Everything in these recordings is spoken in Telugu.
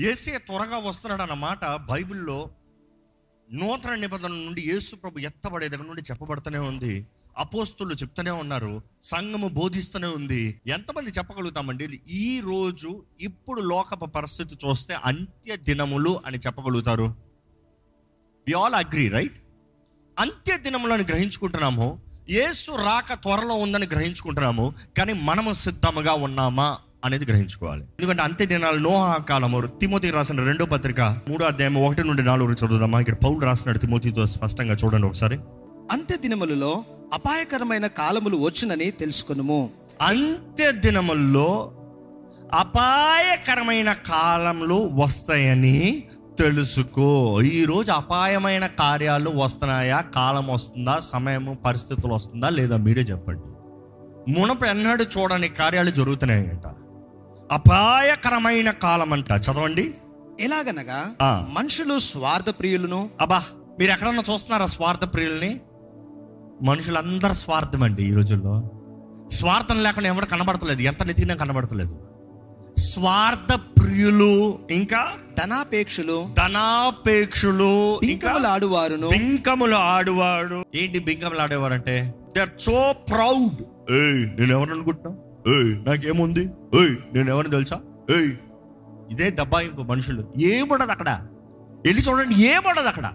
ఏసే త్వరగా వస్తున్నాడు అన్న మాట బైబిల్లో నూతన నిబంధన నుండి యేసు ప్రభు ఎత్తబడే దగ్గర నుండి చెప్పబడుతూనే ఉంది. అపోస్తులు చెప్తూనే ఉన్నారు. సంఘము బోధిస్తూనే ఉంది. ఎంతమంది చెప్పగలుగుతామండి? ఈ రోజు ఇప్పుడు లోకపు పరిస్థితి చూస్తే అంత్య దినములు అని చెప్పగలుగుతారు. వి ఆల్ అగ్రీ రైట్ అంత్య దినములను గ్రహించుకుంటున్నాము. యేసు రాక త్వరలో ఉందని గ్రహించుకుంటున్నాము. కానీ మనము సిద్ధముగా ఉన్నామా? అనేది గ్రహించుకోవాలి. ఎందుకంటే అంత్య దినాలు నోహా కాలము తిమోతి రాసిన రెండో పత్రిక మూడో అధ్యాయం ఒకటి నుండి నాలుగు చదువుదామా? ఇక్కడ పౌలు రాసినాడు తిమోతితో స్పష్టంగా చూడండి ఒకసారి. అంత్య దినములలో అపాయకరమైన కాలములు వచ్చునని తెలుసుకొనుము. అంత్య దినముల్లో అపాయకరమైన కాలంలో వస్తాయని తెలుసుకో. ఈరోజు అపాయమైన కార్యాలు వస్తున్నాయా? కాలం వస్తుందా? సమయము పరిస్థితులు వస్తుందా? లేదా మీరే చెప్పండి. మునపు ఎన్నడూ చూడని కార్యాలు జరుగుతున్నాయంట. అపాయకరమైన కాలం అంట చదవండి. ఎలాగనగా. మనుషులు స్వార్థ ప్రియులను అబ్బా మీరు ఎక్కడన్నా చూస్తున్నారా స్వార్థ ప్రియుల్ని? మనుషులందరూ స్వార్థం అండి ఈ రోజుల్లో. స్వార్థం లేకుండా ఎవరు కనబడతలేదు. ఎంత నెతికినా కనబడతలేదు. స్వార్థ ప్రియులు ఇంకా ధనాపేక్షలు ధనాపేక్షులు ఇంకా పింకములు ఆడువారును బింకములు ఆడువాడు ఏంటి బింకములు ఆడేవారు అంటే దే ఆర్ సో ప్రౌడ్ ఏయ్ నేను ఎవరు అనుకుంటున్నా? ఏయ్ నాకేముంది? ఏయ్ నేను ఎవరు తెలుసా? ఏయ్ ఇదే దబ్బాయింపు మనుషులు. ఏముండదు అక్కడ? వెళ్ళి చూడండి ఏముండదు అక్కడ?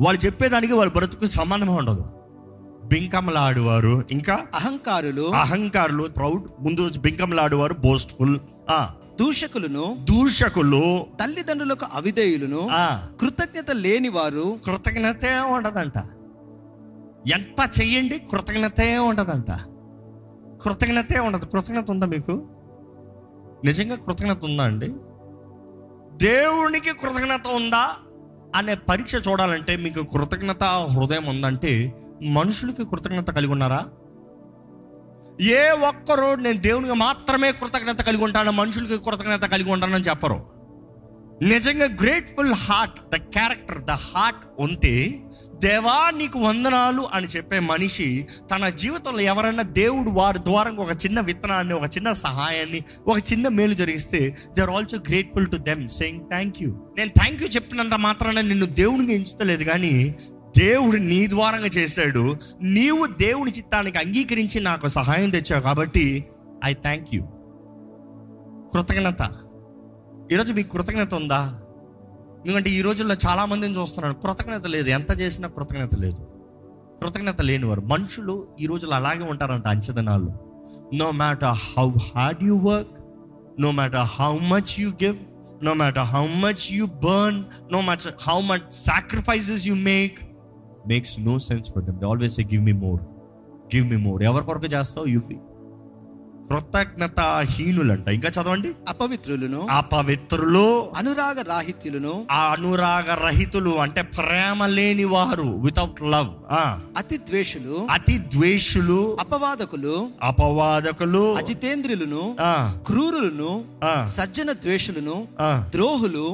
వాళ్ళు చెప్పేదానికి వాళ్ళ బ్రతుకు సంబంధం ఉండదు. బింకములు ఆడువారు ఇంకా? అహంకారులు. అహంకారులు ప్రౌడ్ ముందు బింకములు ఆడువారు బోస్ట్ఫుల్ ఆ. దూషకులను. దూషకులు. తల్లిదండ్రులకు అవిధేయులను. కృతజ్ఞత లేని వారు కృతజ్ఞతే ఉండదంట. ఎంత చెయ్యండి కృతజ్ఞతే ఉండదంట. కృతజ్ఞతే ఉండదు. కృతజ్ఞత ఉందా మీకు? నిజంగా కృతజ్ఞత ఉందా అండి? దేవునికి కృతజ్ఞత ఉందా అనే పరీక్ష చూడాలంటే మీకు కృతజ్ఞత హృదయం ఉందంటే మనుషులకి కృతజ్ఞత కలిగి ఉన్నారా? ఏ ఒక్కరు నేను దేవునికి మాత్రమే కృతజ్ఞత కలిగి ఉంటాను మనుషులకి కృతజ్ఞత కలిగి ఉంటానని చెప్పరు. నిజంగా grateful heart the character the heart ఉంటే దేవా నీకు వందనాలు అని చెప్పే మనిషి తన జీవితంలో ఎవరైనా దేవుడు వారి ద్వారా ఒక చిన్న విత్తనాన్ని ఒక చిన్న సహాయాన్ని ఒక చిన్న మేలు జరిగిస్తే they are also grateful to them saying thank you నేను థ్యాంక్ యూ చెప్పినంత మాత్రాన నిన్ను దేవునికి ఎంచుతలేదు కానీ దేవుడు నీ ద్వారంగా చేశాడు. నీవు దేవుని చిత్తానికి అంగీకరించి నాకు సహాయం తెచ్చావు కాబట్టి ఐ థ్యాంక్ యూ కృతజ్ఞత. ఈరోజు మీకు కృతజ్ఞత ఉందా? ఎందుకంటే ఈ రోజుల్లో చాలా మందిని చూస్తున్నాను కృతజ్ఞత లేదు. ఎంత చేసినా కృతజ్ఞత లేదు. కృతజ్ఞత లేనివారు. మనుషులు ఈ రోజుల్లో అలాగే ఉంటారంట అంచదనాలు no matter how hard you work no matter how much you give no matter how much you burn no much how much sacrifices you make makes no sense for them they always give me more give me more ఎవరి కొరకు చేస్తావు? యూ కృతజ్ఞత హీనులంట ఇంకా చదవండి. అపవిత్రులను అపవిత్రులు అనురాగ రాహిత్యులను ఆ అనురాగ రహితులు అంటే ప్రేమ లేని వారు వితౌట్ లవ్ అతి ద్వేషులు అతి ద్వేషులు అపవాదకులు అపవాదకులు అజితేంద్రులను ఆ, క్రూరులను ఆ, సజ్జన ద్వేషులను ఆ. ద్రోహులు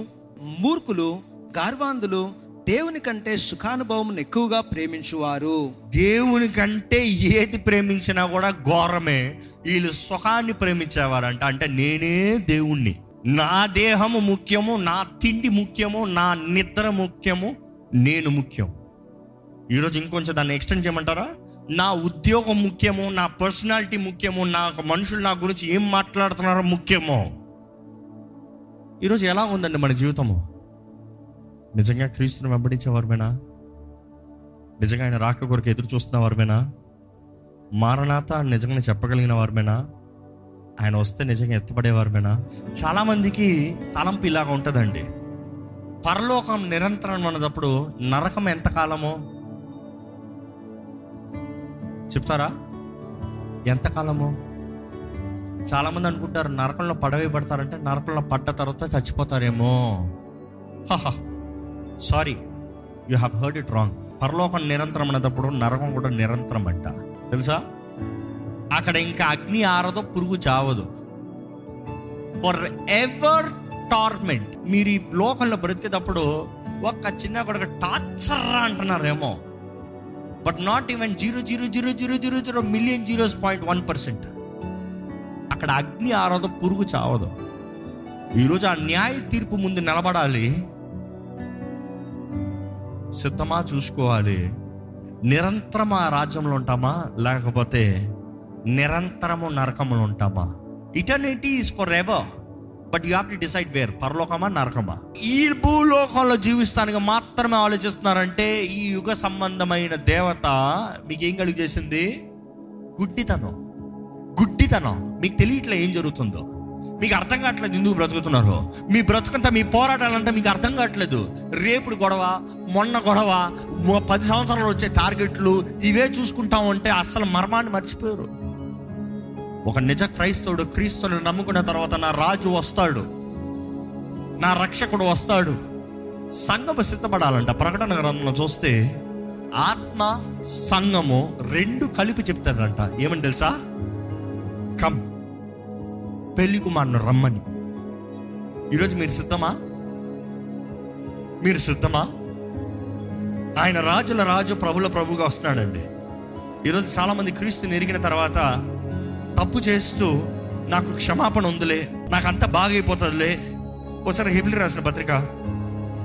మూర్ఖులు గార్వాంధులు దేవుని కంటే సుఖానుభవం ఎక్కువగా ప్రేమించువారు. దేవుని కంటే ఏది ప్రేమించినా కూడా ఘోరమే. వీళ్ళు సుఖాన్ని ప్రేమించేవారంట. అంటే నేనే దేవుణ్ణి. నా దేహము ముఖ్యము నా తిండి ముఖ్యము నా నిద్ర ముఖ్యము నేను ముఖ్యం. ఈరోజు ఇంకొంచెం దాన్ని ఎక్స్టెండ్ చేయమంటారా? నా ఉద్యోగం ముఖ్యము నా పర్సనాలిటీ ముఖ్యము నా మనుషులు నా గురించి ఏం మాట్లాడుతున్నారో ముఖ్యమో. ఈరోజు ఎలా ఉందండి మన జీవితము? నిజంగా క్రీస్తుని వెంబడించే వారమేనా? నిజంగా ఆయన రాక కొరకు ఎదురు చూస్తున్న వారమేనా? మారణాత నిజంగా చెప్పగలిగిన వారమేనా? ఆయన వస్తే నిజంగా ఎత్తపడేవారమేనా చాలామందికి తలంపు ఇలాగ ఉంటుందండి. పరలోకం నిరంతరం అన్నదప్పుడు నరకం ఎంతకాలమో చెప్తారా? ఎంతకాలమో చాలామంది అనుకుంటారు నరకంలో పడవే పడతారంటే నరకంలో పడ్డ తర్వాత చచ్చిపోతారేమో. Sorry you have heard it wrong పరలోకం నిరంతరం అన్నప్పుడు నరకం కూడా నిరంతరం అంట తెలుసా? అక్కడ ఇంకా అగ్ని ఆరదు పురుగు చావదు. ఫర్ ఎవర్ టార్మెంట్ మీరు ఈ లోకంలో బ్రతికేటప్పుడు ఒక్క చిన్న కొడుకు torture అంటున్నారేమో. But not even zero zero zero zero zero zero million zeros point one percent అక్కడ అగ్ని ఆరదు పురుగు చావదు. ఈరోజు ఆ న్యాయ తీర్పు ముందు నిలబడాలి. సిద్ధమా చూసుకోవాలి? నిరంతరం ఆ రాజ్యంలో ఉంటామా? లేకపోతే నిరంతరము నరకములు ఉంటామా? Eternity is for ever but you have to decide where పరలోకమా నరకమా? ఈ భూలోకంలో జీవిస్తానికి మాత్రమే ఆలోచిస్తున్నారంటే ఈ యుగ సంబంధమైన దేవత మీకు ఏం కలిగి చేసింది గుడ్డితనం. గుడ్డితనం. మీకు తెలియట్లే ఏం జరుగుతుందో. మీకు అర్థం కావట్లేదు ఎందుకు బ్రతుకుతున్నారు? మీ బ్రతుకంతా మీ పోరాటాలంటే మీకు అర్థం కావట్లేదు. రేపుడు గొడవ మొన్న గొడవ పది సంవత్సరాలు వచ్చే టార్గెట్లు ఇవే చూసుకుంటాం ఉంటే అస్సలు మర్మాన్ని మర్చిపోయారు. ఒక నిజ క్రైస్తవుడు క్రీస్తుని నమ్ముకున్న తర్వాత నా రాజు వస్తాడు. నా రక్షకుడు వస్తాడు. సంఘము సిద్ధపడాలంట. ప్రకటన గ్రంథంలో చూస్తే ఆత్మ సంఘము రెండు కలిపి చెప్తాడంట ఏమని తెలుసా? కమ్ పెళ్ళి కుమారుని రమ్మని. ఈరోజు మీరు సిద్ధమా? మీరు సిద్ధమా? ఆయన రాజుల రాజు ప్రభుల ప్రభుగా వస్తున్నాడండి. ఈరోజు చాలామంది క్రీస్తుని ఎరిగిన తర్వాత తప్పు చేస్తూ నాకు క్షమాపణ ఉందిలే నాకు అంత బాగైపోతుందిలే. ఒకసారి హెబ్లి రాసిన పత్రిక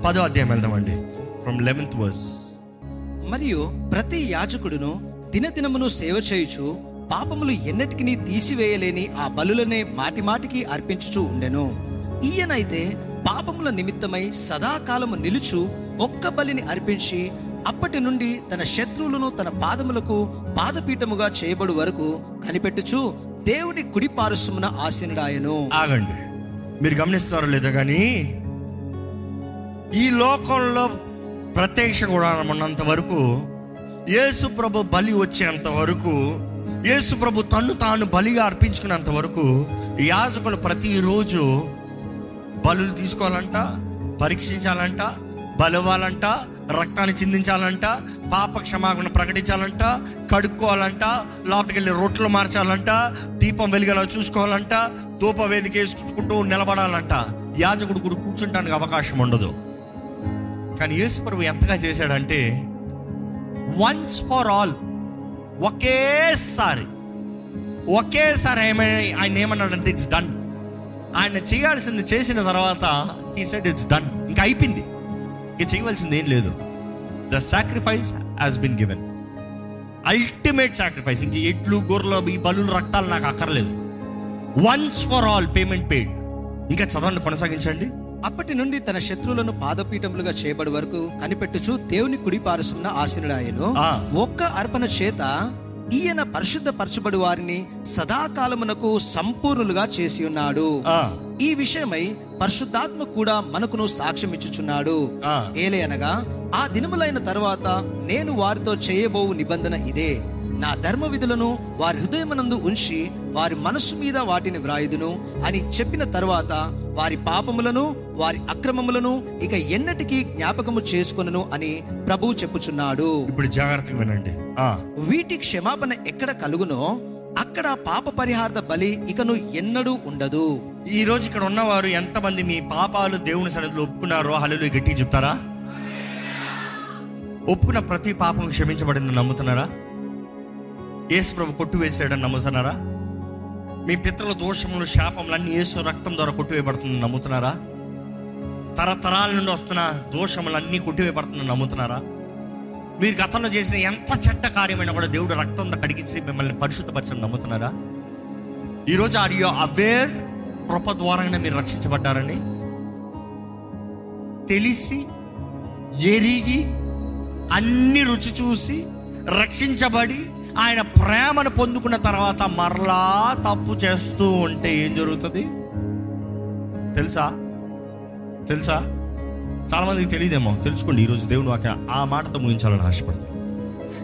పదో అధ్యాయం వెళ్దామండి. ఫ్రమ్ లెవెన్త్ వర్స్ మరియు ప్రతి యాజకుడును దినదినమును సేవ చేయుచు పాపములు ఎన్నటికి తీసివేయలేని ఆ బలులనే మాటిమాటికి అర్పించుచూ ఉండెను. ఈయనైతే పాపముల నిమిత్తమై సదాకాలము నిలుచు ఒక్క బలిని అర్పించి అప్పటి నుండి తన శత్రువులను తన పాదములకు పాదపీఠముగా చేయబడు వరకు కనిపెట్టుచు దేవుని కుడి పారుసమున ఆగండి. మీరు గమనిస్తున్నారో లేదో కానీ ఈ లోకంలో ప్రత్యక్ష గుడారం ఉన్నంత వరకు యేసు ప్రభు బలి వచ్చేంత వరకు యేసు ప్రభు తన్ను తాను బలిగా అర్పించుకున్నంత వరకు యాజకులు ప్రతిరోజు బలులు తీసుకోవాలంట పరీక్షించాలంట బలవాలంట రక్తాన్ని చిందించాలంట పాప క్షమాపణ ప్రకటించాలంట కడుక్కోవాలంట లోపలికి వెళ్ళి రొట్టెలు మార్చాలంట దీపం వెలిగేలా చూసుకోవాలంట ధూప వేదిక వేసుకుంటూ నిలబడాలంట. యాజకుడు కూడా కూర్చుంటానికి అవకాశం ఉండదు. కానీ యేసు ప్రభు ఎంతగా చేశాడంటే వన్స్ ఫర్ ఆల్ ఒకేసారి ఒకేసారి ఏమైనా ఆయన ఏమన్నాడంటే ఇట్స్ డన్ ఆయన చేయాల్సింది చేసిన తర్వాత ఈ సెడ్ ఇట్స్ డన్ ఇంకా అయిపోయింది. ఇంకా చేయవలసింది ఏం లేదు. The sacrifice has been given ultimate sacrifice ఇంక ఎట్లు గొర్రెలు ఈ బలు రక్తాలు నాకు అక్కర్లేదు. Once for all payment paid ఇంకా చదవండి కొనసాగించండి. అప్పటి నుండి తన శత్రువులను పాదపీఠములుగా చేయబడి వరకు కనిపెట్టుచు దేవుని కుడి పారుసమున ఆసీనుడాయను ఆ. ఒక్క అర్పణ చేత ఈయన పరిశుద్ధపరచబడి వారిని సదాకాలమునకు సంపూర్ణులుగా చేసి ఉన్నాడు ఈ విషయమై పరిశుద్ధాత్మ కూడా మనకును సాక్ష్యం ఇచ్చుచున్నాడు. ఏలే అనగా ఆ దినములైన తరువాత నేను వారితో చేయబోవు నిబంధన ఇదే. నా ధర్మ విధులను వారి హృదయమునందు ఉంచి వారి మనస్సు మీద వాటిని వ్రాయుదును అని చెప్పిన తరువాత వారి పాపములను వారి అక్రమములను ఇక ఎన్నటికీ జ్ఞాపకము చేసుకొనును అని ప్రభువు చెప్పుచున్నాడు. ఇప్పుడు జాగ్రత్తగా వినండి. వీటి క్షమాపణ ఎక్కడ కలుగునో అక్కడ పాప పరిహార్థ బలి ఇకను ఎన్నడూ ఉండదు. ఈ రోజు ఇక్కడ ఉన్నవారు ఎంతమంది మీ పాపాలు దేవుని సన్నిధిలో ఒప్పుకున్నారో హల్లు గట్టిగా చెప్తారా? ఒప్పుకున్న ప్రతి పాపం క్షమించబడిందని నమ్ముతున్నారా? యేసుప్రభు కొట్టువేశాడని కొట్టు నమ్ముతున్నారా? మీ పితృల దోషములు శాపములు అన్ని యేసు రక్తం ద్వారా కొట్టివేయబడుతుందని నమ్ముతున్నారా? తరతరాల నుండి వస్తున్న దోషములన్నీ కొట్టివేయబడుతుందని నమ్ముతున్నారా? మీరు గతంలో చేసిన ఎంత చెడ్డ కార్యమైనా కూడా దేవుడు రక్తంతో కడిగించి మిమ్మల్ని పరిశుద్ధపరచని నమ్ముతున్నారా? ఈరోజు ఆర్ యు అవేర్ కృప ద్వారానే మీరు రక్షించబడ్డారని? తెలిసి ఎరిగి అన్ని రుచి చూసి రక్షించబడి ఆయన ప్రేమను పొందుకున్న తర్వాత మరలా తప్పు చేస్తూ ఉంటే ఏం జరుగుతుంది? తెలుసా? తెలుసా? చాలా మందికి తెలియదేమో. తెలుసుకోండి ఈరోజు దేవుడు నాకు ఆ మాటతో ముగించాలని ఆశపడతాను.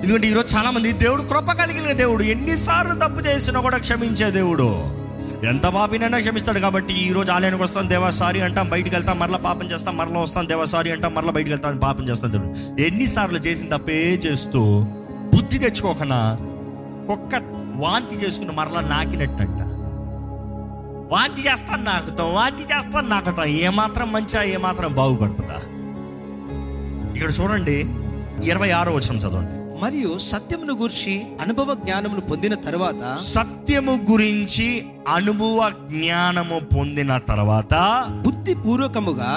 ఎందుకంటే ఈరోజు చాలామంది దేవుడు కృప కలిగిన దేవుడు. ఎన్నిసార్లు తప్పు చేసినా కూడా క్షమించే దేవుడు. ఎంత పాపినైనా క్షమిస్తాడు కాబట్టి ఈ రోజు ఆలయానికి వస్తాం దేవా అంటాం బయటికి వెళ్తాం మరలా పాపం చేస్తాం మరలా వస్తాం దేవా అంటాం మరలా బయటికి వెళ్తాం పాపం చేస్తాం దేవుడు. ఎన్నిసార్లు చేసిన తప్పే చేస్తూ బుద్ధి తెచ్చుకోకనా కుక్క వాంతి చేసుకుని మరలా నాకినట్టంట. వాంతి చేస్తాను నాకుతాం వాంతి చేస్తాను నాకుతాం ఏమాత్రం మంచిగా ఏమాత్రం బాగుపడుతుందా? ఇక్కడ చూడండి ఇరవై ఆరో వచ్చిన చదవండి. మరియు సత్యమును గూర్చి అనుభవ జ్ఞానమును పొందిన తరువాత సత్యము గురించి అనుభవ జ్ఞానము పొందిన తర్వాత బుద్ధి పూర్వకముగా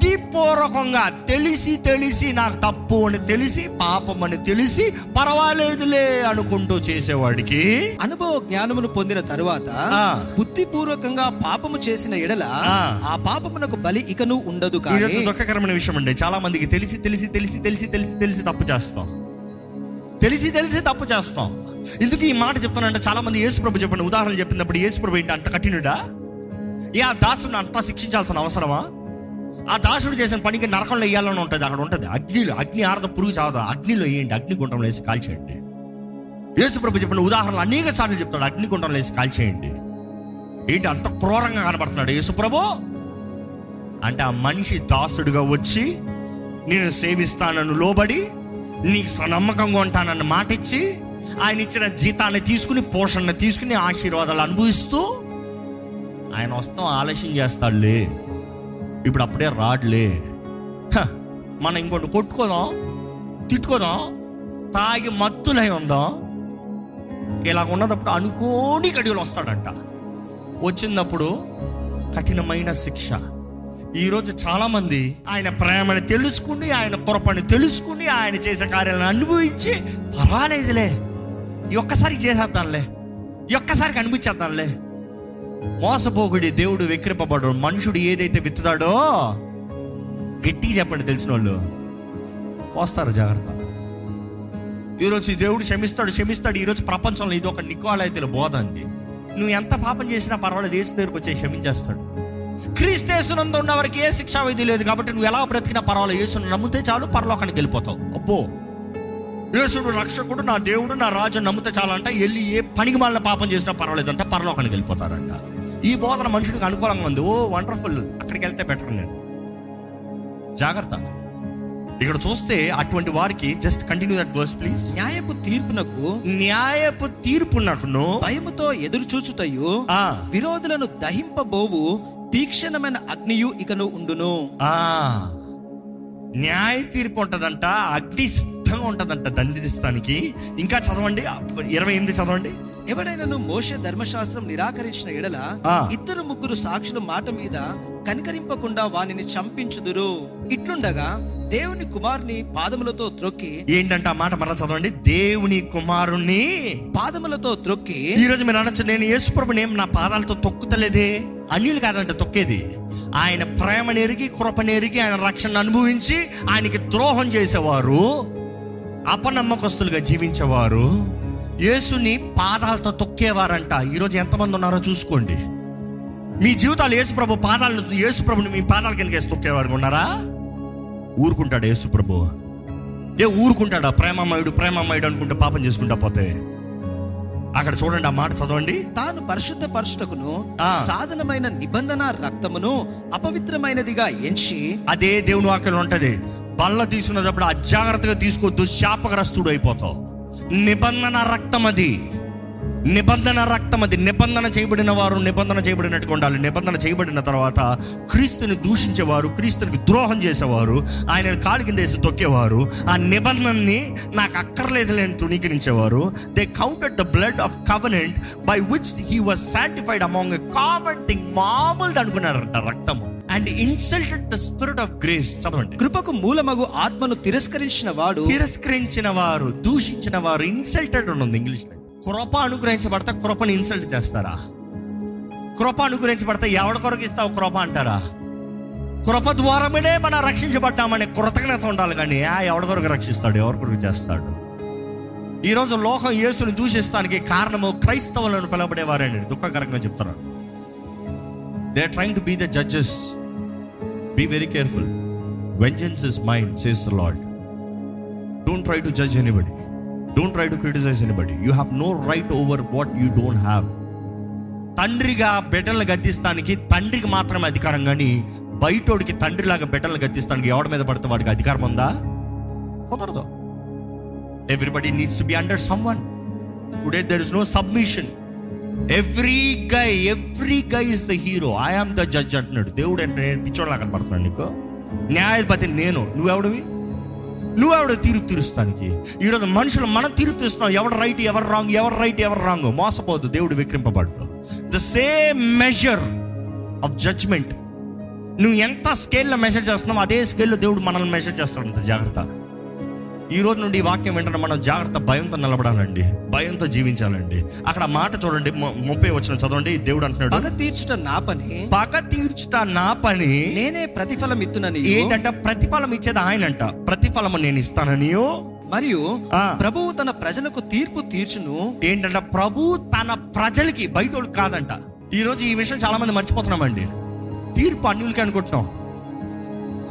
బుద్ధిపూర్వకంగా తెలిసి తెలిసి నాకు తప్పు అని తెలిసి పాపం అని తెలిసి పర్వాలేదులే అనుకుంటూ చేసేవాడికి. అనుభవ జ్ఞానమును పొందిన తరువాత ఆ. బుద్ధి పూర్వకంగా పాపము చేసిన ఎడల ఆ. పాపమునకు బలి ఇకను ఉండదు ఈరోజు దుఃఖకరమైన విషయం అండి. చాలా మందికి తెలిసి తెలిసి తెలిసి తెలిసి తెలిసి తెలిసి తప్పు చేస్తాం. తెలిసి తెలిసి తప్పు చేస్తాం. ఎందుకు ఈ మాట చెప్తానంటే చాలా మంది యేసుప్రభు చెప్పిన ఉదాహరణ చెప్పినప్పుడు యేసుప్రభు ఏంటి? అంత కఠినుడా? ఏ ఆ దాసుని అంతా శిక్షించాల్సిన అవసరమా? ఆ దాసుడు చేసిన పనికి నరకంలో వేయాలని ఉంటుంది అక్కడ ఉంటుంది. అగ్నిలో అగ్ని ఆరద పురుగు చావదా. అగ్నిలో వేయండి అగ్నిగుండంలో వేసి కాల్చేయండి. యేసుప్రభు చెప్పిన ఉదాహరణలు అనేక సార్లు చెప్తాడు అగ్నిగుండంలో వేసి కాల్చేయండి. ఏంటి? అంత క్రూరంగా కనబడుతున్నాడు యేసుప్రభు. అంటే ఆ మనిషి దాసుడుగా వచ్చి నేను సేవిస్తానని లోబడి నీకు నమ్మకంగా ఉంటానని మాట ఇచ్చి ఆయన ఇచ్చిన జీతాన్ని తీసుకుని పోషణ తీసుకుని ఆశీర్వాదాలు అనుభవిస్తూ ఆయన వస్తాం ఆలస్యం చేస్తాడులే. ఇప్పుడు అప్పుడే రాడ్లే. హ, మనం ఇంకోటి కొట్టుకోదాం తిట్టుకోదాం తాగి మత్తులై ఉందాం. ఇలా ఉన్నదప్పుడు అనుకోని గడియలు వస్తాడంట. వచ్చినప్పుడు కఠినమైన శిక్ష. ఈరోజు చాలామంది ఆయన ప్రేమని తెలుసుకుని ఆయన పొరపని తెలుసుకుని ఆయన చేసే కార్యాలను అనుభవించి పర్వాలేదులే. ఒక్కసారి చేసేద్దాంలే. ఒక్కసారికి అనిపించేద్దాంలే. మోసపోకుడి దేవుడు విక్రింపబడు మనుషుడు ఏదైతే విత్తుతాడో గట్టిగా చెప్పండి తెలిసిన వాళ్ళు పోస్తారు జాగ్రత్త. ఈరోజు దేవుడు క్షమిస్తాడు క్షమిస్తాడు. ఈరోజు ప్రపంచంలో ఇది ఒక నికోలైతే బోధ అండి. నువ్వు ఎంత పాపం చేసినా పర్వాలేదు ఏసు దగ్గరకు వచ్చి క్షమించేస్తాడు. క్రీస్తేసునందు ఉన్న వారికి ఏ శిక్షా విధి లేదు కాబట్టి నువ్వు ఎలా బ్రతికినా పర్వాలేదు. యేసును నమ్మితే చాలు పరలోకానికి వెళ్ళిపోతావు. అబ్బో! యేసుడు రక్షకుడు నా దేవుడు నా రాజు నమ్మితే చాలంట వెళ్ళి ఏ పనికి మాలిన పాపం చేసినా పర్వాలేదంట పరలోకానికి వెళ్ళిపోతారంట. ఈ బోధన మనుషుడికి అనుకూలంగా ఉంది. ఓ వండర్ఫుల్ అక్కడికి వెళ్తే బెటర్ నేను. జాగ్రత్త. ఇక్కడ చూస్తే అటువంటి వారికి just continue that verse please న్యాయపు తీర్పునకు న్యాయపు తీర్పునకును భయముతో ఎదురు చూచుటయు ఆ, విరోధులను దహింపబోవు తీక్షణమైన అగ్నియు ఇకను ఉండును. ఆ, న్యాయ తీర్పు ఉంటదంట అగ్ని సిద్ధంగా ఉంటదంట దండిస్తానికి. ఇంకా చదవండి ఇరవై ఎనిమిది చదవండి. ఎవడైనను మోషే ధర్మశాస్త్రం నిరాకరించిన ఎడల. ఇద్దరు ముగ్గురు సాక్షుల మాట మీద కనికరింపకుండా వానిని చంపించుదురు. ఇట్లుండగా దేవుని కుమారుని పాదములతో త్రొక్కి ఏంటంటే ఆ మాట మరలా చదవండి? దేవుని కుమారుణ్ణి. పాదములతో త్రొక్కి ఈ రోజు మీరు అనొచ్చు నేను యేసుప్రభుని ఏం నా పాదాలతో తొక్కుతలేదే? అన్యులు కాదంట తొక్కేది. ఆయన ప్రేమను ఎరిగి కృపను ఎరిగి ఆయన రక్షణ అనుభవించి ఆయనకి ద్రోహం చేసేవారు. అపనమ్మకస్తులుగా జీవించేవారు యేసుని పాదాలతో తొక్కేవారంట. ఈరోజు ఎంతమంది ఉన్నారో చూసుకోండి. మీ జీవితాలు యేసుప్రభు పాదాలను యేసుప్రభుని మీ పాదాల కిందకి వేసి తొక్కేవారు ఉన్నారా? ఊరుకుంటాడు యేసుప్రభు ఏ ఊరుకుంటాడా? ప్రేమమయుడు ప్రేమమయుడు అనుకుంటే పాపం చేసుకుంటా పోతే. అక్కడ చూడండి ఆ మాట చదవండి. తాను పరిశుద్ధ పరుషుటకును ఆ. సాధనమైన నిబంధన రక్తమును అపవిత్రమైనదిగా ఎంచి అదే దేవుని వాక్యం ఉంటది. బల్ల తీసుకున్నప్పుడు అజాగ్రత్తగా తీసుకోవద్దు శాపగ్రస్తుడు అయిపోతావు. నిబంధన రక్తం అది నిబంధన రక్తం అది నిబంధన చేయబడిన వారు నిబంధన చేయబడినట్టుగా ఉండాలి. నిబంధన చేయబడిన తర్వాత క్రీస్తుని దూషించేవారు క్రీస్తునికి ద్రోహం చేసేవారు ఆయన కాలు కింద వేసి తొక్కేవారు ఆ నిబంధనని నాకు అక్కర్లేదు లేని తృణీకరించేవారు. They counted the blood of covenant by which he was sanctified among common thing మామూలుది అనుకున్నారంట రక్తము. And insulted the spirit of grace చదవండి. కృపకు మూలమగు ఆత్మను తిరస్కరించిన వాడు తిరస్కరించిన వారు దూషించిన వారు ఇన్సల్టెడ్ ఉంది ఇంగ్లీష్ కృప అనుగ్రహించబడతా కృపని ఇన్సల్ట్ చేస్తారా? కృప అనుగ్రహించబడతా ఎవడ కొరకు ఇస్తావు కృప అంటారా? కృప ద్వారమనే మనం రక్షించబడ్డామనే కృతజ్ఞత ఉండాలి కానీ ఆ ఎవడ కొరకు రక్షిస్తాడు? ఎవరి కొరకు చేస్తాడు? ఈరోజు లోకం యేసుని దూషిస్తానికి కారణము క్రైస్తవులను పిలవబడేవారండి దుఃఖకరంగా చెప్తున్నారు. They trying to be the judges be very careful vengeance is mine says the lord don't try to judge anybody don't try to criticise anybody you have no right over what you don't have తండ్రిగా బిడ్డలను గద్దిస్తానికి తండ్రికి మాత్రమే అధికారం కానీ బయటోడికి తండ్రిలాగా బిడ్డలను గద్దిస్తానికి ఎవడి మీద పడితే వాడికి అధికారం ఉందా? కుదరదు. Everybody needs to be under someone today there is no submission every guy every guy is the hero I am the judge అంటున్నాడు. దేవుడు అంటే నేను పిచ్చోడ్లా నీకు. న్యాయాధిపతి నేను. నువ్వెవడివి? నువ్వెవడ తీర్పు తీరుస్తానికి? ఈరోజు మనుషులు మనం తీర్పు తీస్తున్నాం ఎవరు రైట్ ఎవరు రాంగ్ ఎవరు రైట్ ఎవరు రాంగ్ మోసపోద్దు దేవుడు విక్రింపబడ్డు. The same measure of judgement నువ్వు ఎంత స్కేల్లో మెసేజ్ చేస్తున్నావు అదే స్కేల్లో దేవుడు మనల్ని మెసేజ్ చేస్తాడు అంత జాగ్రత్త. ఈ రోజు నుండి ఈ వాక్యం వెంటనే మనం జాగ్రత్త భయంతో నిలబడాలండి. భయంతో జీవించాలండి. అక్కడ మాట చూడండి ముప్పై వచ్చిన చదవండి దేవుడు అంటున్నాడు. పగ తీర్చుట నా పని. పగ తీర్చుట నా పని. నేనే ప్రతిఫలం ఇత్తునని ఏంటంటే ప్రతిఫలం ఇచ్చేది ఆయనంట. ప్రతిఫలం నేను ఇస్తాననియో. మరియు. ప్రభువు తన ప్రజలకు తీర్పు తీర్చును. ఏంటంటే ప్రభు తన ప్రజలకి బయట కాదంట. ఈ రోజు ఈ విషయం చాలా మంది మర్చిపోతున్నామండి. తీర్పు అన్యులకి అనుకుంటున్నాం.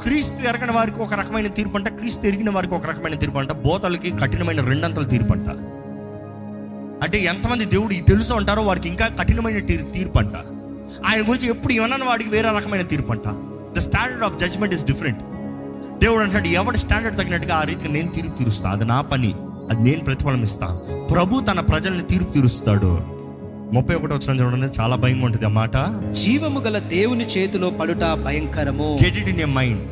క్రీస్తు ఎరగని వారికి ఒక రకమైన తీర్పు అంట క్రీస్తు ఎరిగిన వారికి ఒక రకమైన తీర్పు అంట. బోతలకి కఠినమైన రెండంతల తీర్పు అంట. అంటే ఎంతమంది దేవుడు తెలుసు అంటారో వారికి ఇంకా కఠినమైన తీర్పు అంట. ఆయన గురించి ఎప్పుడు ఏమన్నా వాడికి వేరే రకమైన తీర్పు అంట. The standard of judgement is different దేవుడు అంటాడు ఎవరి స్టాండర్డ్ తగినట్టుగా ఆ రీతిగా నేను తీర్పు తీరుస్తా? అది నా పని. అది నేను ప్రతిఫలం ఇస్తా. ప్రభు తన ప్రజల్ని తీర్పు తీరుస్తాడు. ముప్పై ఒకటి వచ్చిన చూడండి చాలా భయంగా ఉంటుంది ఆ మాట. జీవము గల దేవుని చేతిలో పడుట భయంకరము. గెట్ ఇట్ ఇన్ మైండ్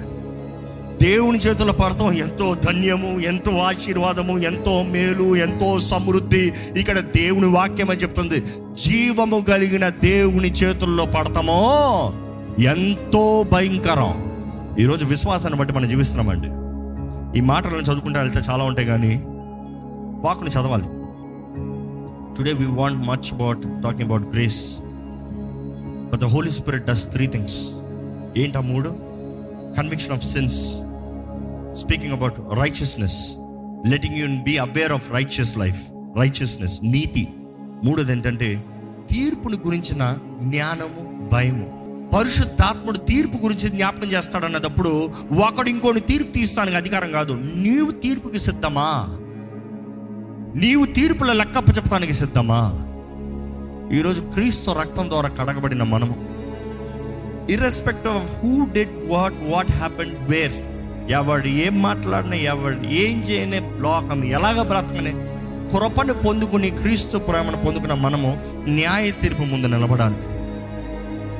దేవుని చేతుల పడతాం. ఎంతో ధన్యము ఎంతో ఆశీర్వాదము ఎంతో మేలు ఎంతో సమృద్ధి. ఇక్కడ దేవుని వాక్యం అని చెప్తుంది. జీవము కలిగిన దేవుని చేతుల్లో పడతామో ఎంతో భయంకరం. ఈరోజు విశ్వాసాన్ని బట్టి మనం జీవిస్తున్నామండి. ఈ మాటలను చదువుకుంటే వెళ్తే చాలా ఉంటాయి కానీ వాకుని చదవాలి. Today we want much about talking about grace but the holy spirit does three things ఏంటి ఆ మూడు? Conviction of sins speaking about righteousness letting you be aware of righteous life righteousness నీతి. మూడోది ఏంటంటే తీర్పుని గురించిన జ్ఞానము భయము. పరిశుద్ధాత్ముడు తీర్పు గురించి జ్ఞాపకం చేస్తాడు అన్నదప్పుడు ఒకడు ఇంకోటి తీర్పు తీస్తానికి అధికారం కాదు. నీవు తీర్పుకి సిద్ధమా? నీవు తీర్పుల లెక్కప్ప చెప్తానికి సిద్ధమా? ఈరోజు క్రీస్తు రక్తం ద్వారా కడగబడిన మనము. Irrespective of who did what what happen where ఎవడు ఏం మాట్లాడినా ఎవడు ఏం చేయనే లోకం ఎలాగ బ్రతకని. కృపను పొందుకుని క్రీస్తు ప్రేమను పొందుకున్న మనము న్యాయ తీర్పు ముందు నిలబడాలి.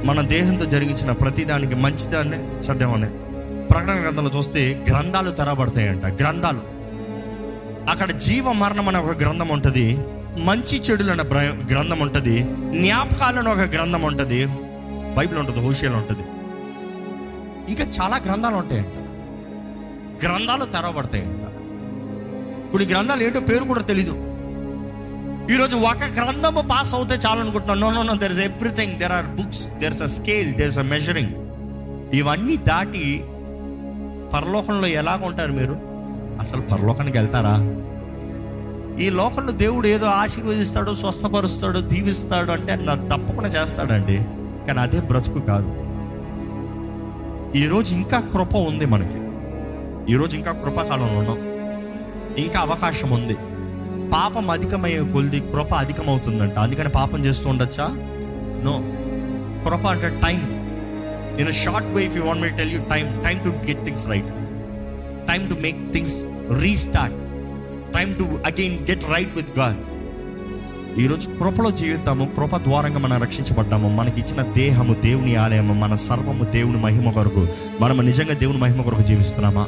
మన దేహంతో జరిగించిన ప్రతిదానికి మంచిదాన్ని చెడ్డమనే. ప్రకటన గ్రంథంలో చూస్తే గ్రంథాలు తెరబడతాయంట. గ్రంథాలు. అక్కడ జీవ మరణం అనే ఒక గ్రంథం ఉంటుంది. మంచి చెడులు అనే గ్రంథం ఉంటుంది. జ్ఞాపకాలు అనే ఒక గ్రంథం ఉంటుంది. బైబిల్ ఉంటుంది హోషియాలో ఉంటుంది. ఇంకా చాలా గ్రంథాలు ఉంటాయంట. గ్రంథాలు తెరవబడతాయంట. ఇప్పుడు ఈ గ్రంథాలు ఏంటో పేరు కూడా తెలీదు. ఈరోజు ఒక గ్రంథము పాస్ అవుతే చాలు అనుకుంటున్నాను. No no no there is everything there are books there is a scale there is a measuring ఇవన్నీ దాటి పరలోకంలో ఎలాగ ఉంటారు మీరు? అసలు పరలోకానికి వెళ్తారా? ఈ లోకంలో దేవుడు ఏదో ఆశీర్వదిస్తాడు స్వస్థపరుస్తాడు దీవిస్తాడు అంటే నా తప్పకుండా చేస్తాడండి. కానీ అదే బ్రతుకు కాదు. ఈరోజు ఇంకా కృప ఉంది మనకి. ఈరోజు ఇంకా కృపాకాలంలో ఉన్నాం. ఇంకా అవకాశం ఉంది. పాపం అధికమయ్యే కొలిది కృప అధికమవుతుందంట. అందుకని పాపం చేస్తూ ఉండొచ్చా? నో. కృప అంటే time. In short way if you want me tell you time time to get things right time to make things restart time to again get right with God ఈరోజు కృపలో జీవితాము కృప ద్వారంగా మనం రక్షించబడ్డాము. మనకి ఇచ్చిన దేహము దేవుని ఆలయము మన సర్వము దేవుని మహిమ కొరకు. మనము నిజంగా దేవుని మహిమ కొరకు జీవిస్తున్నామా?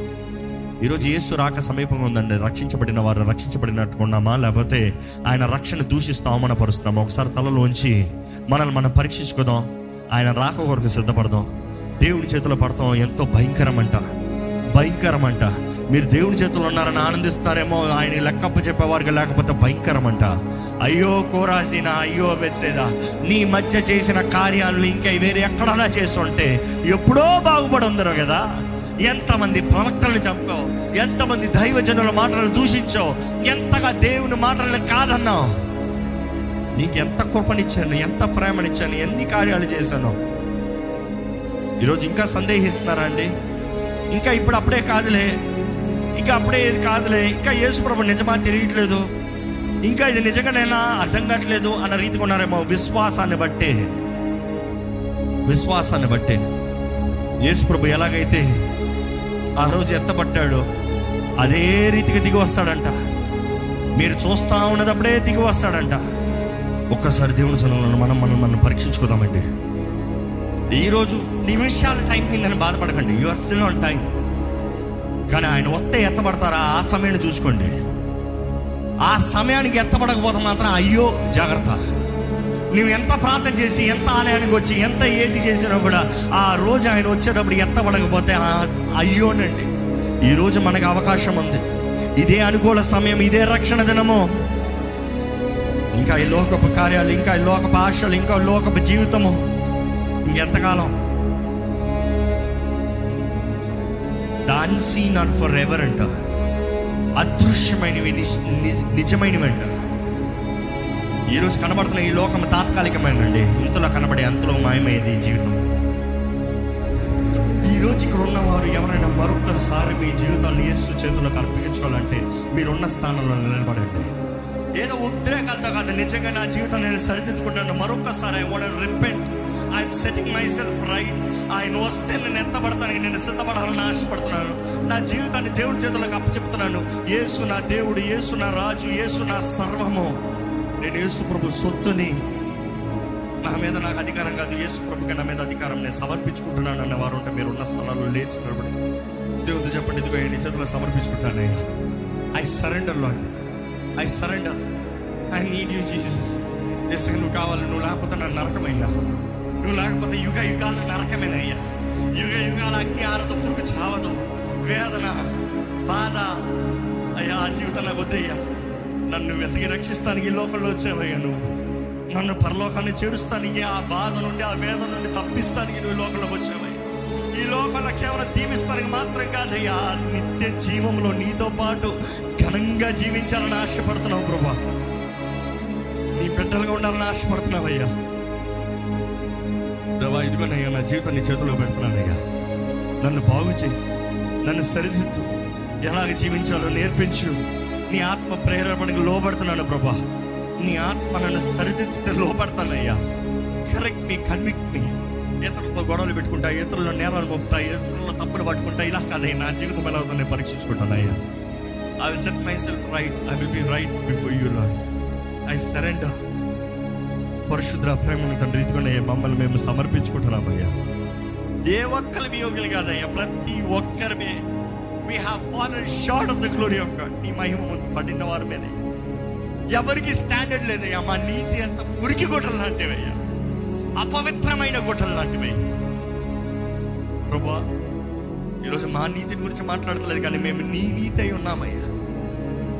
ఈరోజు యేసు రాక సమీపంగా ఉందండి. రక్షించబడిన వారు రక్షించబడినట్టుకున్నామా లేకపోతే ఆయన రక్షణ దూషిస్తూ అవమానపరుస్తున్నామా? ఒకసారి తలలోంచి మనల్ని మనం పరీక్షించుకుందాం. ఆయన రాక కొరకు సిద్ధపడదాం. దేవుడి చేతిలో పడతాం. ఎంతో భయంకరమంట. భయంకరమంట. మీరు దేవుని చేతులు ఉన్నారని ఆనందిస్తారేమో ఆయన లెక్కప్ప చెప్పేవారికి లేకపోతే భయంకరమంట. అయ్యో కోరాసిన అయ్యో బెత్సేదా నీ మధ్య చేసిన కార్యాలు ఇంకా వేరే ఎక్కడన్నా చేస్తుంటే ఎప్పుడో బాగుపడి ఉందరు కదా. ఎంతమంది ప్రవక్తలను చంపావు ఎంతమంది దైవజనుల మాటలను దూషించావు ఎంతగా దేవుని మాటలను కాదన్నావు. నీకు ఎంత కృపనిచ్చాను ఎంత ప్రేమనిచ్చాను ఎన్ని కార్యాలు చేశాను. ఈరోజు ఇంకా సందేహిస్తున్నారా అండి? ఇంకా ఇప్పుడు అప్పుడే కాదులే. ఇంకా అప్పుడే ఏది కాదులే. ఇంకా యేసుప్రభు నిజమా తెలియట్లేదు. ఇంకా ఇది నిజంగానేనా అర్థం కావట్లేదు అన్న రీతిగా ఉన్నారేమో విశ్వాసాన్ని బట్టే. విశ్వాసాన్ని బట్టే. యేసుప్రభు ఎలాగైతే ఆ రోజు ఎత్తబట్టాడో అదే రీతిగా దిగి వస్తాడంట. మీరు చూస్తా ఉన్నదప్పుడే దిగి వస్తాడంట. ఒక్కసారి దేవుని సన్నిధిలో మనం మనం మనం పరీక్షించుకుందామండి. ఈరోజు నిమిషాల టైం అయిందని బాధపడకండి. You are still on time కానీ ఆయన వస్తే ఎత్తబడతారా? ఆ సమయాన్ని చూసుకోండి. ఆ సమయానికి ఎత్తబడకపోతే మాత్రం అయ్యో జాగ్రత్త. నువ్వు ఎంత ప్రార్థన చేసి ఎంత ఆలయానికి వచ్చి ఎంత ఏది చేసినా కూడా ఆ రోజు ఆయన వచ్చేటప్పుడు ఎత్తబడకపోతే అయ్యోనండి. ఈరోజు మనకు అవకాశం ఉంది. ఇదే అనుకూల సమయం ఇదే రక్షణ దినము. ఇంకా ఈ లోకపు కార్యాలు ఇంకా ఈ లోకపు ఆశలు ఇంకా లోకపు జీవితము. ఎంతకాలం? Then seen are for ever అంట. అదృశ్యమైనవి ని- నిజమైనవి అంట ఈరోజు కనబడుతున్న ఈ లోకం తాత్కాలికమైనండి ఇంతలో కనబడే అంతలో మాయమైంది ఈ జీవితం. ఈరోజు ఇక్కడ ఉన్నవారు ఎవరైనా మరొకసారి మీ జీవితాన్ని యేసు చేతులకు అర్పించుకోవాలంటే మీరున్న స్థానంలో నిలబడండి. ఏదో ఉద్రేకాలతో కాదు నిజంగా నా జీవితం నేను సరిదిద్దుకుంటాను. మరొకసారి I would repent I'm setting myself right ఆయన వస్తే నేను ఎంత పడతాను నేను సిద్ధపడాలని ఆశపడుతున్నాను నా జీవితాన్ని దేవుడి చేతులకు అప్పచెప్తున్నాను. యేసు నా దేవుడు యేసు నా రాజు యేసు నా సర్వము. నేను యేసు ప్రభు సొత్తుని. నా మీద నాకు అధికారం కాదు యేసు ప్రభుకి నా మీద అధికారం నేను సమర్పించుకుంటున్నాను అన్న వారు ఉంటే మీరు ఉన్న స్థలాల్లో లేచి నిలబడి. దేవుడు చెప్పండి ఇదిగో నీ చేతులు సమర్పించుకుంటానయ్యా I surrender Lord I surrender I need you Jesus yes నువ్వు కావాలి నువ్వు లేకపోతే నన్ను నరకమయ్యా. నువ్వు లేకపోతే యుగ యుగాలు నరకమేనయ్యా. యుగ యుగాల అగ్ని ఆరదు పురుగు చావదు. వేదన బాధ అయ్యా ఆ జీవితం నాకు వద్దయ్యా. నన్ను వెతికి రక్షిస్తానికి ఈ లోకంలో వచ్చావయ్యా నువ్వు. నన్ను పరలోకాన్ని చేరుస్తానికి ఆ బాధ నుండి ఆ వేదన నుండి తప్పిస్తానికి నువ్వు ఈ లోకంలోకి వచ్చావయ్యా. ఈ లోకంలో కేవలం దీవిస్తానికి మాత్రం కాదయ్యా. నిత్య జీవంలో నీతో పాటు ఘనంగా జీవించాలని ఆశపడుతున్నావు ప్రభా. నీ బిడ్డలుగా ఉండాలని ఆశపడుతున్నావయ్యా. ప్రభా ఇదిగోనయ్యా నా జీవితాన్ని నీ చేతిలో పెడుతున్నానయ్యా. నన్ను బాగు చేయి. నన్ను సరిదిద్దు. ఎలాగ జీవించాలో నేర్పించు. నీ ఆత్మ ప్రేరేపణకు లోబడుతున్నాను ప్రభా. నీ ఆత్మ నన్ను సరిదిద్దితే లోపడతానయ్యా కరెక్ట్ మీ కన్విక్ట్ మీ ఇతరులతో గొడవలు పెట్టుకుంటా ఇతరుల నేరాలు మోపుతా ఇతరుల తప్పులు పట్టుకుంటా ఇలా కాదయ్యా నా జీవితం ఎలా అవుతుందో నేను పరీక్షించుకుంటానయ్యా. I will set myself right I will be right before you Lord I surrender పరిశుద్ర ప్రేమను తండ్రి ఇదిగోనే మమ్మల్ని మేము సమర్పించుకుంటున్నామయ్యా ఏ ఒక్కరి వియోగులు కాదయ్యా ప్రతి ఒక్కరిమే. We have fallen short of the glory of God నీ మహిమ పడిన వారి మీదే ఎవరికి స్టాండర్డ్ లేదయ్యా మా నీతి అంత మురికి గుట్టలు లాంటివయ్యా అపవిత్రమైన గుట్టలు లాంటివి ప్రభా ఈరోజు మా నీతి గురించి మాట్లాడతలేదు కానీ మేము నీ నీతి అయి ఉన్నామయ్యా.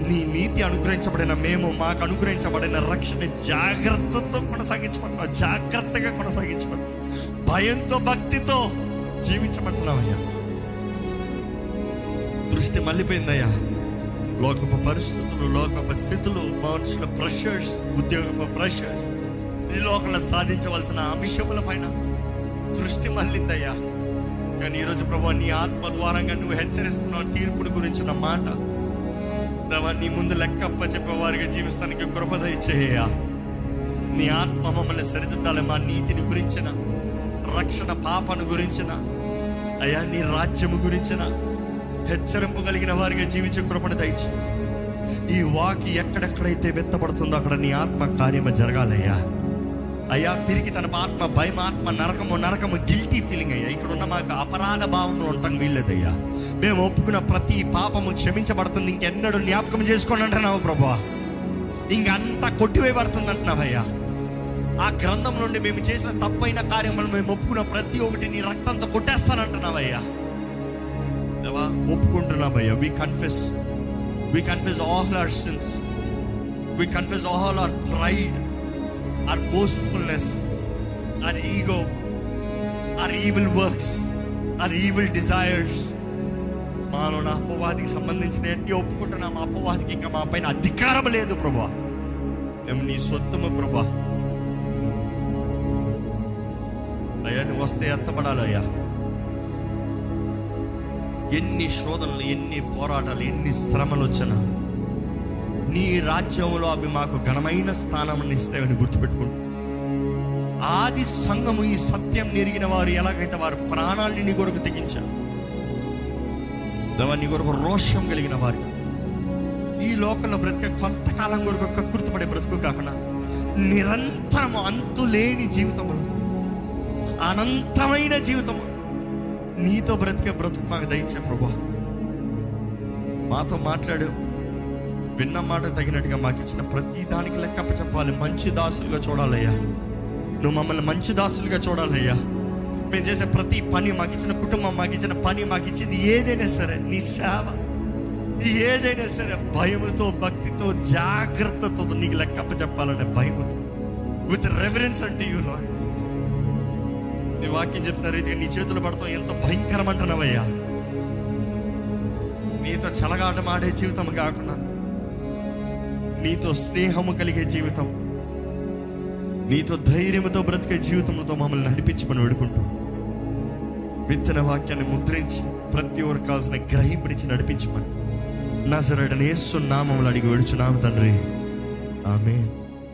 నీ నీతి అనుగ్రహించబడిన మేము మాకు అనుగ్రహించబడిన రక్షణ జాగ్రత్తతో కొనసాగించమంటున్నాం జాగ్రత్తగా కొనసాగించబడి భయంతో భక్తితో జీవించమంటున్నామయ్యా దృష్టి మళ్ళీపోయిందయ్యా. లోకపు పరిస్థితులు లోకపు స్థితులు మనుషుల ప్రెషర్స్ ఉద్యోగపు ప్రెషర్స్ ఈ లోకంలో సాధించవలసిన అంశముల పైన దృష్టి మళ్ళిందయ్యా. కానీ ఈరోజు ప్రభు నీ ఆత్మ ద్వారంగా నువ్వు హెచ్చరిస్తున్నావు తీర్పుడు గురించిన మాట. ప్రభా నీ ముందు లెక్కప్ప చెప్పేవారిగా జీవిస్తానికి కృపద ఇచ్చేయ నీ ఆత్మ మమ్మల్ని సరిదిద్దాలి మా నీతిని గురించిన రక్షణ పాపను గురించిన అయ్యా నీ రాజ్యము గురించిన హెచ్చరింపు కలిగిన వారిగా జీవించే కృపణ దయచి ఈ వాకి ఎక్కడెక్కడైతే వెత్తబడుతుందో అక్కడ నీ ఆత్మ కార్యము జరగాలయ్యా. అయ్యా తిరిగి తన ఆత్మ భయం ఆత్మ నరకము నరకము గిల్టీ ఫీలింగ్ అయ్యా. ఇక్కడ ఉన్న మాకు అపరాధ భావంలో ఉండటం వీల్లేదయ్యా. మేము ఒప్పుకున్న ప్రతి పాపము క్షమించబడుతుంది. ఇంకెన్నడూ జ్ఞాపకం చేసుకోండి అంటున్నావు ప్రభా ఇంకంతా కొట్టివేయబడుతుంది అంటున్నావయ్యా ఆ గ్రంథం నుండి మేము చేసిన తప్పైన కార్యములు మేము ఒప్పుకున్న ప్రతి ఒక్కటి నీ రక్తంతో కొట్టేస్తానంటున్నావయ్యా. దేవా ఒప్పుకుంటున్నామయ్యా. We confess we confess all our sins we confess all our pride our boastfulness, our ego, our evil works, our evil desires. మాలో నా అపవాదికి సంబంధించిన ఎట్టి ఒప్పుకుంటున్నాం మా అపవాదికి ఇంకా మా పైన అధికారం లేదు ప్రభా. మేము నీ సొత్తము ప్రభా. అయ్యా నువ్వు వస్తే ఎత్తపడాలి అయ్యా? ఎన్ని శోధనలు ఎన్ని పోరాటాలు ఎన్ని శ్రమలు వచ్చినా నీ రాజ్యంలో అవి మాకు ఘనమైన స్థానం ఇస్తాయని గుర్తుపెట్టుకుంటూ ఆది సంఘము ఈ సత్యం నెరిగిన వారు ఎలాగైతే వారు ప్రాణాలని నీ కొరకు తెగించారు. నీ కొరకు రోషం కలిగిన వారు. ఈ లోకంలో బ్రతికే కొంతకాలం కొరకు కక్కుర్తిపడే బ్రతుకు కాకుండా నిరంతరము అంతులేని జీవితములు అనంతమైన జీవితము. నీతో బ్రతికే బ్రతుకు మాకు దయచే ప్రభా మాతో మాట్లాడు. విన్న మాట తగినట్టుగా మాకు ఇచ్చిన ప్రతి దానికి లెక్కప్ప చెప్పాలి. మంచి దాసులుగా చూడాలయ్యా. నువ్వు మమ్మల్ని మంచి దాసులుగా చూడాలయ్యా. మేము చేసే ప్రతి పని మాకు ఇచ్చిన కుటుంబం మాకు ఇచ్చిన పని మాకు ఇచ్చింది ఏదైనా సరే నీ సేవ. ఏదైనా సరే భయముతో భక్తితో జాగ్రత్తతో నీకు లెక్కప్ప చెప్పాలంటే భయముతో. విత్ రెఫరెన్స్ అంటే యూ రా నీ వాక్యం చెప్తున్న రీతిగా నీ చేతులు పడతాం. ఎంత భయంకరం అంటున్నావయ్యా నీతో చలగాటం జీవితం కాకుండా నీతో స్నేహము కలిగే జీవితం నీతో ధైర్యంతో బ్రతికే జీవితంతో మమ్మల్ని నడిపించమని వేడుకుంటూ విత్తన వాక్యాన్ని ముద్రించి ప్రతి ఒక్కరు కావాల్సిన గ్రహింపునిచ్చి నడిపించమని. నా యేసు నామములు అడిగి వేడుచున్నాము తండ్రి. ఆమె